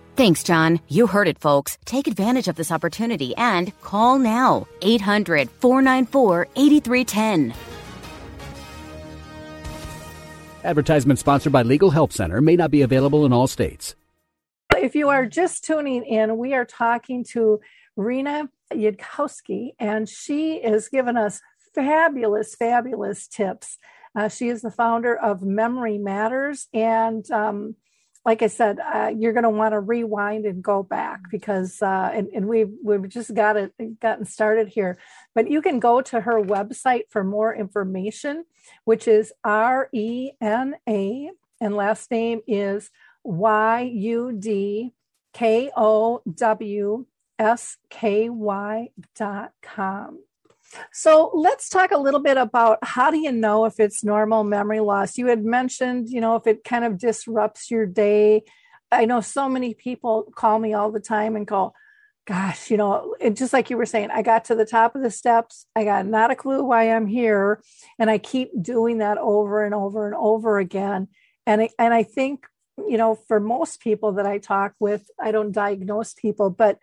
Thanks, John. You heard it, folks. Take advantage of this opportunity and call now 800 494 8310. Advertisement sponsored by Legal Help Center may not be available in all states. If you are just tuning in, we are talking to Rena Yudkowsky, and she has given us fabulous, fabulous tips. Uh, she is the founder of Memory Matters, and um, like I said, uh, you're going to want to rewind and go back because, uh, and, and we've we've just got it gotten started here. But you can go to her website for more information, which is R E N A, and last name is Y U D K O W S K Y dot com. So let's talk a little bit about how do you know if it's normal memory loss? You had mentioned, you know, if it kind of disrupts your day. I know so many people call me all the time and go, gosh, you know, it, just like you were saying, I got to the top of the steps. I got not a clue why I'm here. And I keep doing that over and over and over again. And, and I think, you know, for most people that I talk with, I don't diagnose people, but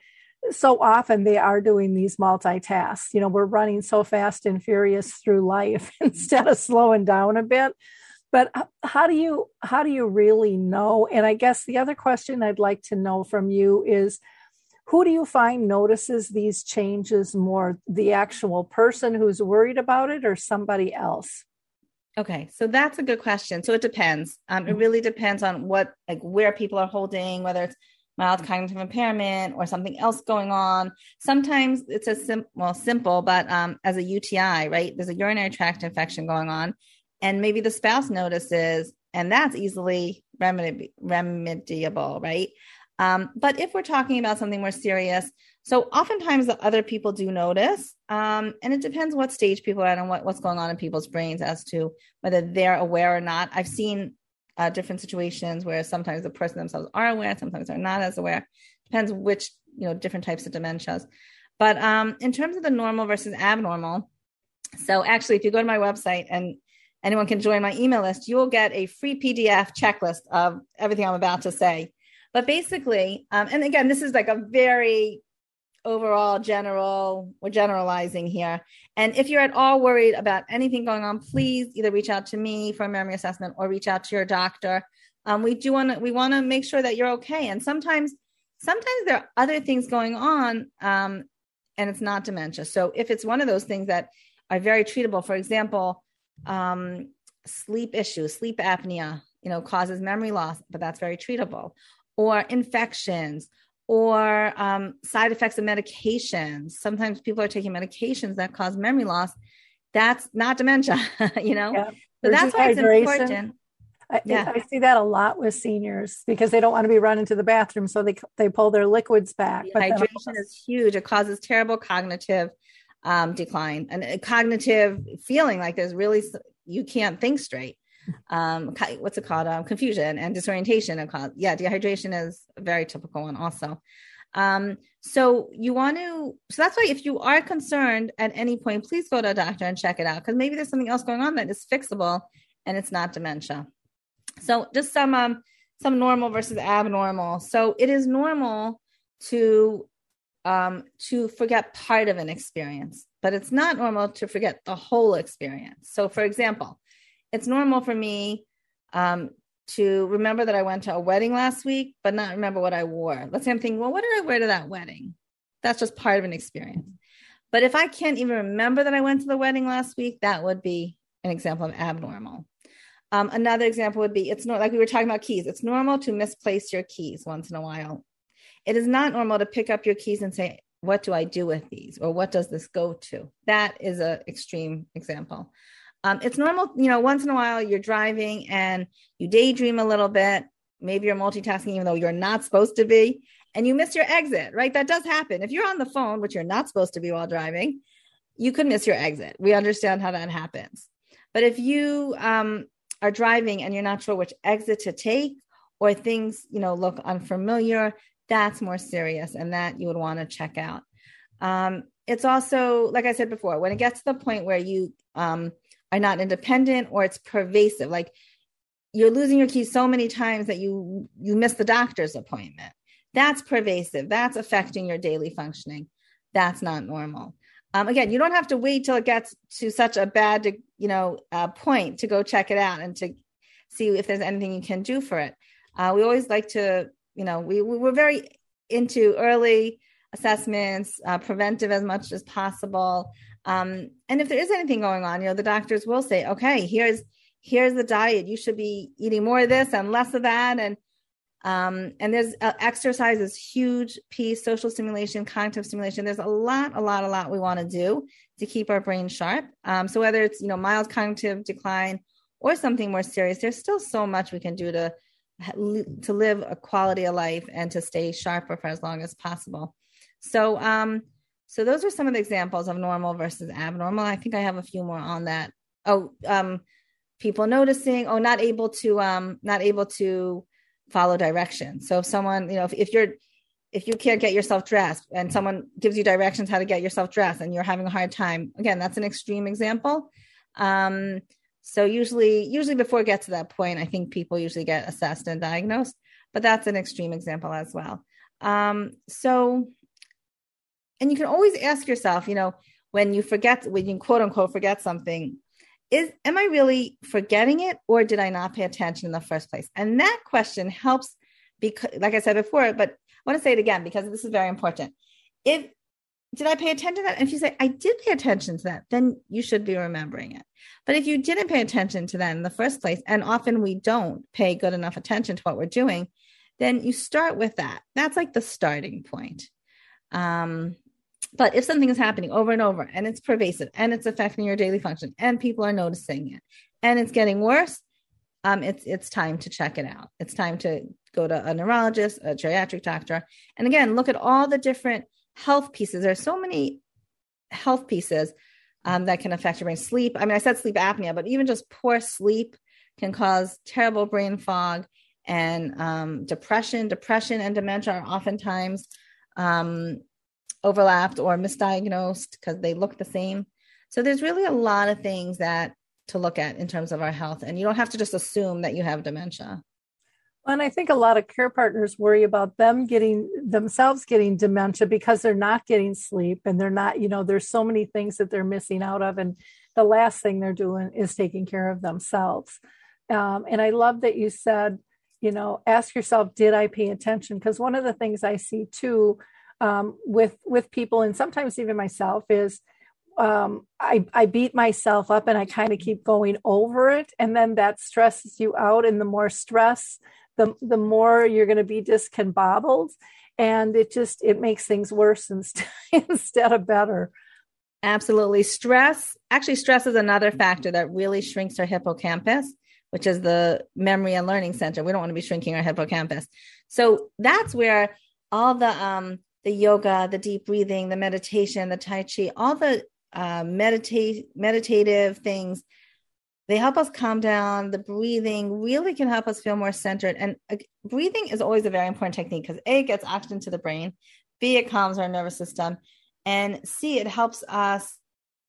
so often they are doing these multitasks. You know, we're running so fast and furious through life (laughs) instead of slowing down a bit. But how do you how do you really know? And I guess the other question I'd like to know from you is who do you find notices these changes more? The actual person who's worried about it or somebody else? Okay, so that's a good question. So it depends. Um, it mm-hmm. really depends on what, like, where people are holding, whether it's mild cognitive impairment or something else going on. Sometimes it's a sim- well, simple, but um, as a UTI, right? There's a urinary tract infection going on, and maybe the spouse notices, and that's easily remedi- remediable, right? Um, but if we're talking about something more serious, so oftentimes the other people do notice, um, and it depends what stage people are at and what, what's going on in people's brains as to whether they're aware or not. I've seen uh, different situations where sometimes the person themselves are aware, sometimes they're not as aware. Depends which you know different types of dementias. But um, in terms of the normal versus abnormal, so actually, if you go to my website and anyone can join my email list, you will get a free PDF checklist of everything I'm about to say. But basically, um, and again, this is like a very overall general we're generalizing here. And if you're at all worried about anything going on please either reach out to me for a memory assessment or reach out to your doctor. Um, we do want to we want to make sure that you're okay. And sometimes sometimes there are other things going on um, and it's not dementia. So if it's one of those things that are very treatable for example um, sleep issues sleep apnea you know causes memory loss but that's very treatable. Or infections or um, side effects of medications. Sometimes people are taking medications that cause memory loss. That's not dementia, (laughs) you know? Yeah. So that's why it's important. I, yeah. I see that a lot with seniors because they don't want to be running to the bathroom, so they they pull their liquids back. Hydration is huge. It causes terrible cognitive um, decline and a cognitive feeling like there's really you can't think straight. Um, what's it called? Um, confusion and disorientation. And called, yeah, dehydration is a very typical one also. Um, so you want to, so that's why if you are concerned at any point, please go to a doctor and check it out because maybe there's something else going on that is fixable and it's not dementia. So just some um, some normal versus abnormal. So it is normal to um, to forget part of an experience, but it's not normal to forget the whole experience. So, for example, it's normal for me um, to remember that I went to a wedding last week, but not remember what I wore. Let's say I'm thinking, well, what did I wear to that wedding? That's just part of an experience. But if I can't even remember that I went to the wedding last week, that would be an example of abnormal. Um, another example would be it's not like we were talking about keys. It's normal to misplace your keys once in a while. It is not normal to pick up your keys and say, What do I do with these? Or what does this go to? That is an extreme example. Um, it's normal, you know, once in a while you're driving and you daydream a little bit. Maybe you're multitasking, even though you're not supposed to be, and you miss your exit, right? That does happen. If you're on the phone, which you're not supposed to be while driving, you could miss your exit. We understand how that happens. But if you um, are driving and you're not sure which exit to take, or things, you know, look unfamiliar, that's more serious and that you would want to check out. Um, it's also, like I said before, when it gets to the point where you um, are not independent or it's pervasive. Like you're losing your keys so many times that you you miss the doctor's appointment. That's pervasive. That's affecting your daily functioning. That's not normal. Um, again you don't have to wait till it gets to such a bad you know uh, point to go check it out and to see if there's anything you can do for it. Uh, we always like to you know we, we we're very into early assessments uh, preventive as much as possible um, and if there is anything going on, you know, the doctors will say, okay, here's here's the diet. You should be eating more of this and less of that. And um, and there's uh, exercise is huge piece, social stimulation, cognitive stimulation. There's a lot, a lot, a lot we want to do to keep our brain sharp. Um, so whether it's you know mild cognitive decline or something more serious, there's still so much we can do to to live a quality of life and to stay sharper for as long as possible. So um, so those are some of the examples of normal versus abnormal. I think I have a few more on that. Oh, um, people noticing, oh, not able to, um, not able to follow directions. So if someone, you know, if, if you're, if you can't get yourself dressed and someone gives you directions how to get yourself dressed and you're having a hard time, again, that's an extreme example. Um, so usually, usually before it gets to that point, I think people usually get assessed and diagnosed, but that's an extreme example as well. Um, so and you can always ask yourself, you know, when you forget, when you quote unquote forget something, is am I really forgetting it or did I not pay attention in the first place? And that question helps because, like I said before, but I want to say it again because this is very important. If did I pay attention to that? And if you say I did pay attention to that, then you should be remembering it. But if you didn't pay attention to that in the first place, and often we don't pay good enough attention to what we're doing, then you start with that. That's like the starting point. Um, but if something is happening over and over and it's pervasive and it's affecting your daily function and people are noticing it and it's getting worse, um, it's it's time to check it out. It's time to go to a neurologist, a geriatric doctor, and again look at all the different health pieces. There's so many health pieces um, that can affect your brain. Sleep. I mean, I said sleep apnea, but even just poor sleep can cause terrible brain fog and um, depression. Depression and dementia are oftentimes um, overlapped or misdiagnosed because they look the same. So there's really a lot of things that to look at in terms of our health, and you don't have to just assume that you have dementia. And I think a lot of care partners worry about them getting themselves getting dementia because they're not getting sleep and they're not, you know, there's so many things that they're missing out of. And the last thing they're doing is taking care of themselves. Um, and I love that you said, you know, ask yourself, did I pay attention? Because one of the things I see too um, with with people and sometimes even myself is um, I, I beat myself up and I kind of keep going over it. And then that stresses you out. And the more stress, the, the more you're going to be discombobbled. And it just, it makes things worse instead, (laughs) instead of better. Absolutely. Stress, actually, stress is another factor that really shrinks our hippocampus, which is the memory and learning center. We don't want to be shrinking our hippocampus. So that's where all the um the yoga, the deep breathing, the meditation, the tai chi, all the uh, meditate meditative things they help us calm down. The breathing really can help us feel more centered. And uh, breathing is always a very important technique because A, it gets oxygen to the brain, B, it calms our nervous system, and C, it helps us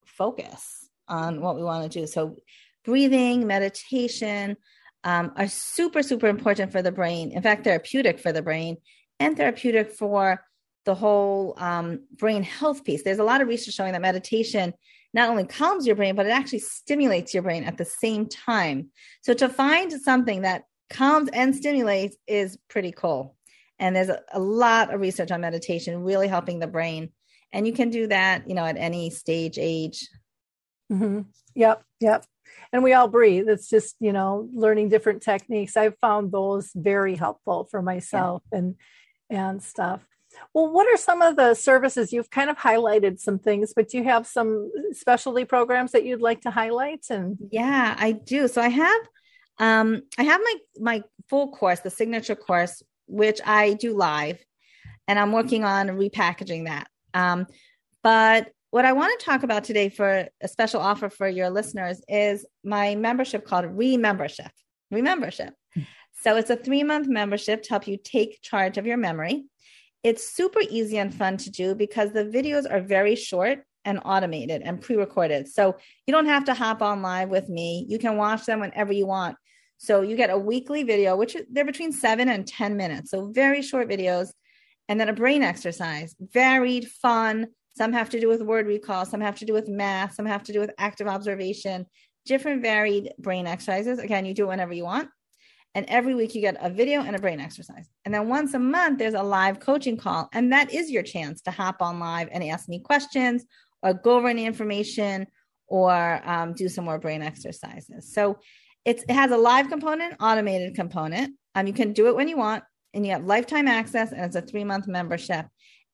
focus on what we want to do. So, breathing, meditation um, are super, super important for the brain. In fact, therapeutic for the brain and therapeutic for the whole um, brain health piece. There's a lot of research showing that meditation not only calms your brain, but it actually stimulates your brain at the same time. So to find something that calms and stimulates is pretty cool. And there's a, a lot of research on meditation really helping the brain. And you can do that, you know, at any stage, age. Mm-hmm. Yep. Yep. And we all breathe. It's just, you know, learning different techniques. I've found those very helpful for myself yeah. and and stuff. Well, what are some of the services you've kind of highlighted some things, but do you have some specialty programs that you'd like to highlight? And yeah, I do. So I have um I have my my full course, the signature course, which I do live, and I'm working on repackaging that. Um, but what I want to talk about today for a special offer for your listeners is my membership called Remembership. Remembership. Hmm. So it's a three month membership to help you take charge of your memory. It's super easy and fun to do because the videos are very short and automated and pre recorded. So you don't have to hop on live with me. You can watch them whenever you want. So you get a weekly video, which they're between seven and 10 minutes. So very short videos. And then a brain exercise, varied, fun. Some have to do with word recall, some have to do with math, some have to do with active observation, different varied brain exercises. Again, you do it whenever you want. And every week you get a video and a brain exercise. And then once a month, there's a live coaching call. And that is your chance to hop on live and ask me questions or go over any information or um, do some more brain exercises. So it has a live component, automated component. Um, you can do it when you want, and you have lifetime access, and it's a three month membership.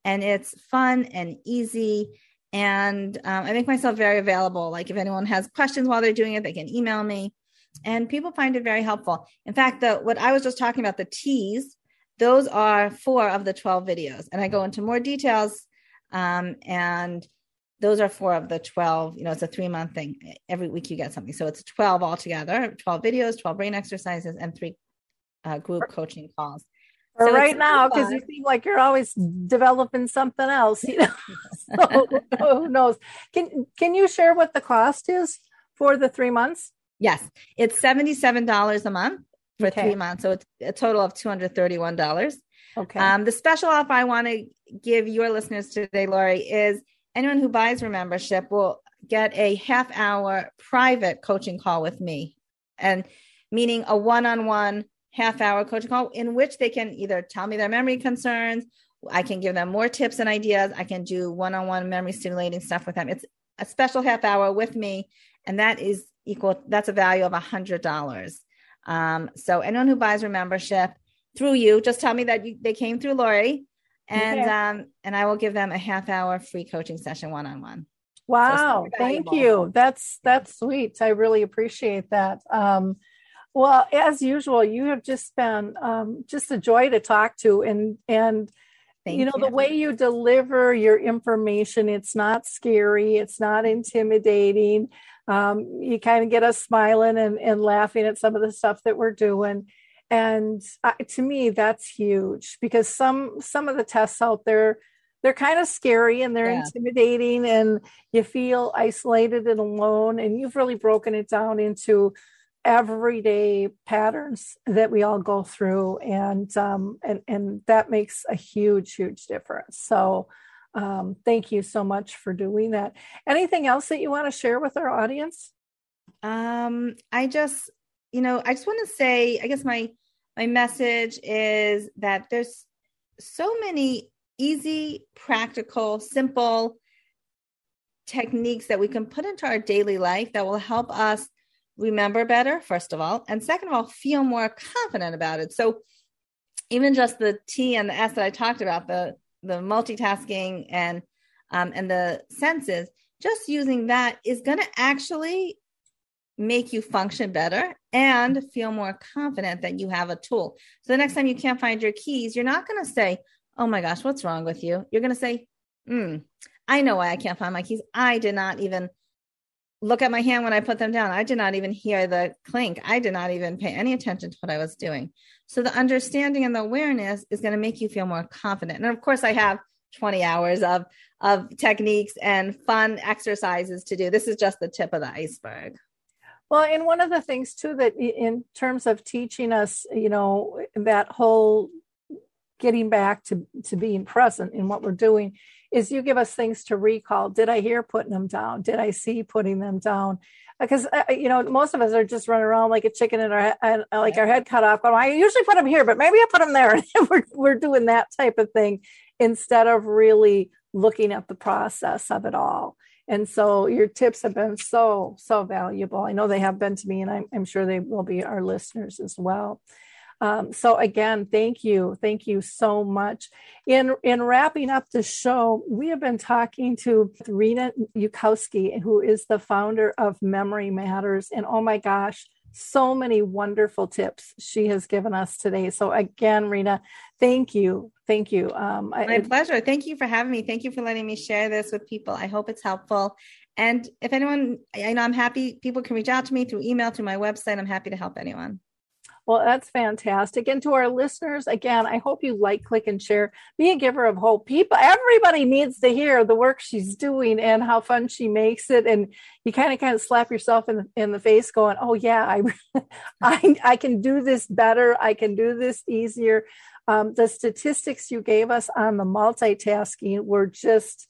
And it's fun and easy. And um, I make myself very available. Like if anyone has questions while they're doing it, they can email me and people find it very helpful. In fact, the what I was just talking about, the TEAS, those are four of the 12 videos. And I go into more details. Um, and those are four of the 12, you know, it's a three month thing. Every week you get something. So it's 12 altogether 12 videos, 12 brain exercises, and three uh, group coaching calls. So right now, because you seem like you're always developing something else, you know. (laughs) (laughs) so who knows? Can can you share what the cost is for the three months? Yes, it's $77 a month for okay. three months. So it's a total of $231. Okay. Um, the special offer I want to give your listeners today, Lori, is anyone who buys your membership will get a half hour private coaching call with me. And meaning a one on one half hour coaching call in which they can either tell me their memory concerns, I can give them more tips and ideas, I can do one on one memory stimulating stuff with them. It's a special half hour with me. And that is equal that's a value of a hundred dollars. Um, so anyone who buys a membership through you just tell me that you, they came through lori. And okay. um, and i will give them a half hour free coaching session one-on-one. Wow so thank you. That's that's sweet. I really appreciate that. Um, well as usual you have just been um, just a joy to talk to and and Thank you know you. the way you deliver your information it's not scary it's not intimidating um, you kind of get us smiling and, and laughing at some of the stuff that we're doing. And uh, to me that's huge because some some of the tests out there they're kind of scary and they're yeah. intimidating and you feel isolated and alone and you've really broken it down into everyday patterns that we all go through. And um, and and that makes a huge huge difference. So um, thank you so much for doing that. Anything else that you want to share with our audience? Um, I just, you know, I just want to say, I guess my my message is that there's so many easy, practical, simple techniques that we can put into our daily life that will help us remember better, first of all, and second of all, feel more confident about it. So even just the T and the S that I talked about, the the multitasking and um, and the senses, just using that is going to actually make you function better and feel more confident that you have a tool. So the next time you can't find your keys, you're not going to say, Oh my gosh, what's wrong with you? You're going to say, Hmm, I know why I can't find my keys. I did not even look at my hand when I put them down. I did not even hear the clink. I did not even pay any attention to what I was doing. So the understanding and the awareness is going to make you feel more confident. And of course, I have 20 hours of of techniques and fun exercises to do. This is just the tip of the iceberg. Well, and one of the things too that in terms of teaching us, you know, that whole getting back to to being present in what we're doing is you give us things to recall. Did I hear putting them down? Did I see putting them down? Because uh, you know most of us are just running around like a chicken in our head, like our head cut off. Going, I usually put them here, but maybe I put them there. (laughs) we're we're doing that type of thing instead of really looking at the process of it all. And so your tips have been so so valuable. I know they have been to me, and I'm, I'm sure they will be our listeners as well. Um, so again, thank you, thank you so much. In in wrapping up the show, we have been talking to Rena Yudkowsky, who is the founder of Memory Matters, and oh my gosh, so many wonderful tips she has given us today. So again, Rena, thank you, thank you. Um, my I, pleasure. Thank you for having me. Thank you for letting me share this with people. I hope it's helpful. And if anyone, I know I'm happy. People can reach out to me through email, through my website. I'm happy to help anyone. Well, that's fantastic. And to our listeners, again, I hope you like, click, and share. Be a giver of hope. People, everybody needs to hear the work she's doing and how fun she makes it. And you kind of kind of slap yourself in the, in the face, going, "Oh yeah, I, (laughs) I, I can do this better. I can do this easier." Um, the statistics you gave us on the multitasking were just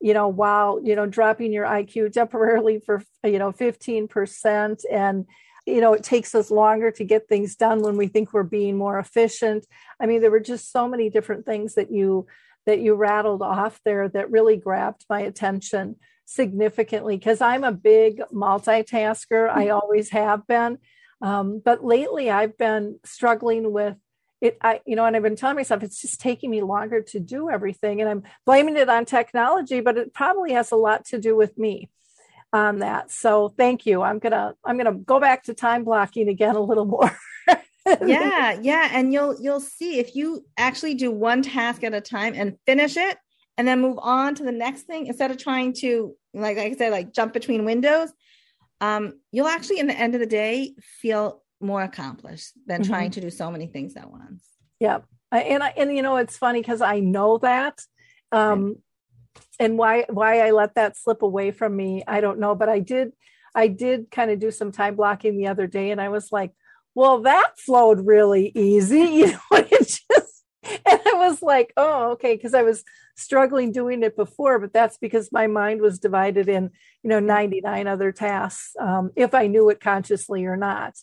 you know, wow, you know, dropping your IQ temporarily for, you know, 15% and you know it takes us longer to get things done when we think we're being more efficient. I mean there were just so many different things that you that you rattled off there that really grabbed my attention significantly because i'm a big multitasker. I mm-hmm. always have been. Um, but lately i've been struggling with it. I you know and i've been telling myself it's just taking me longer to do everything and i'm blaming it on technology but it probably has a lot to do with me on that. So thank you. I'm gonna I'm gonna go back to time blocking again a little more. (laughs) yeah, yeah, and you'll you'll see if you actually do one task at a time and finish it, and then move on to the next thing instead of trying to like, like I said, like jump between windows. Um, you'll actually, in the end of the day, feel more accomplished than mm-hmm. trying to do so many things at once. Yeah, and I, and you know it's funny because I know that. Um, and why why I let that slip away from me, I don't know. But I did I did kind of do some time blocking the other day, and I was like, well, that flowed really easy, (laughs) you know. It just and I was like, oh, okay, because I was struggling doing it before, but that's because my mind was divided in, you know, 99 other tasks, um, if I knew it consciously or not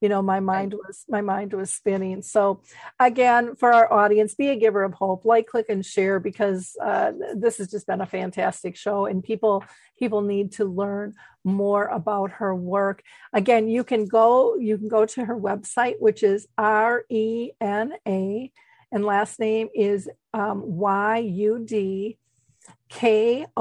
you know my mind was my mind was spinning. So again for our audience be a giver of hope like click and share because uh, this has just been a fantastic show and people people need to learn more about her work. Again you can go you can go to her website which is r-e-n-a and last name is um, y-u-d k-o-w-s-k-y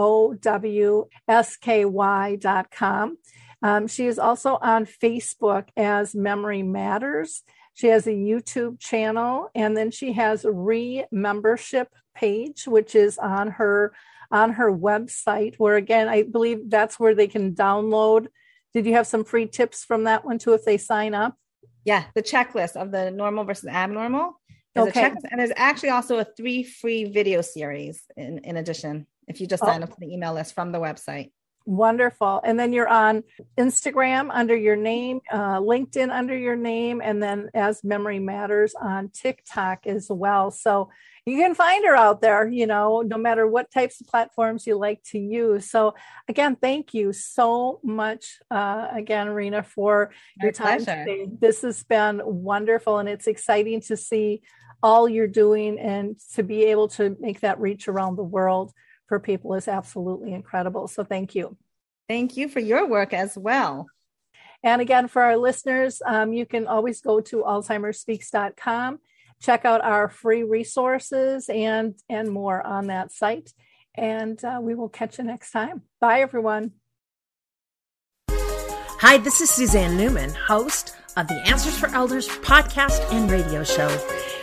dot com um, she is also on Facebook as Memory Matters. She has a YouTube channel, and then she has a re-membership page, which is on her on her website. Where again, I believe that's where they can download. Did you have some free tips from that one too if they sign up? Yeah, the checklist of the normal versus abnormal. There's okay. and there's actually also a three free video series in, in addition if you just sign oh. up to the email list from the website. Wonderful. And then you're on Instagram under your name, uh, LinkedIn under your name, and then as Memory Matters on TikTok as well. So you can find her out there, you know, no matter what types of platforms you like to use. So again, thank you so much, uh, again, Rena, for My your time pleasure. today. This has been wonderful, and it's exciting to see all you're doing and to be able to make that reach around the world for people is absolutely incredible. So thank you. Thank you for your work as well. And again, for our listeners, um, you can always go to alzheimerspeaks.com, check out our free resources and, and more on that site. And uh, we will catch you next time. Bye, everyone. Hi, this is Suzanne Newman, host of the Answers for Elders podcast and radio show.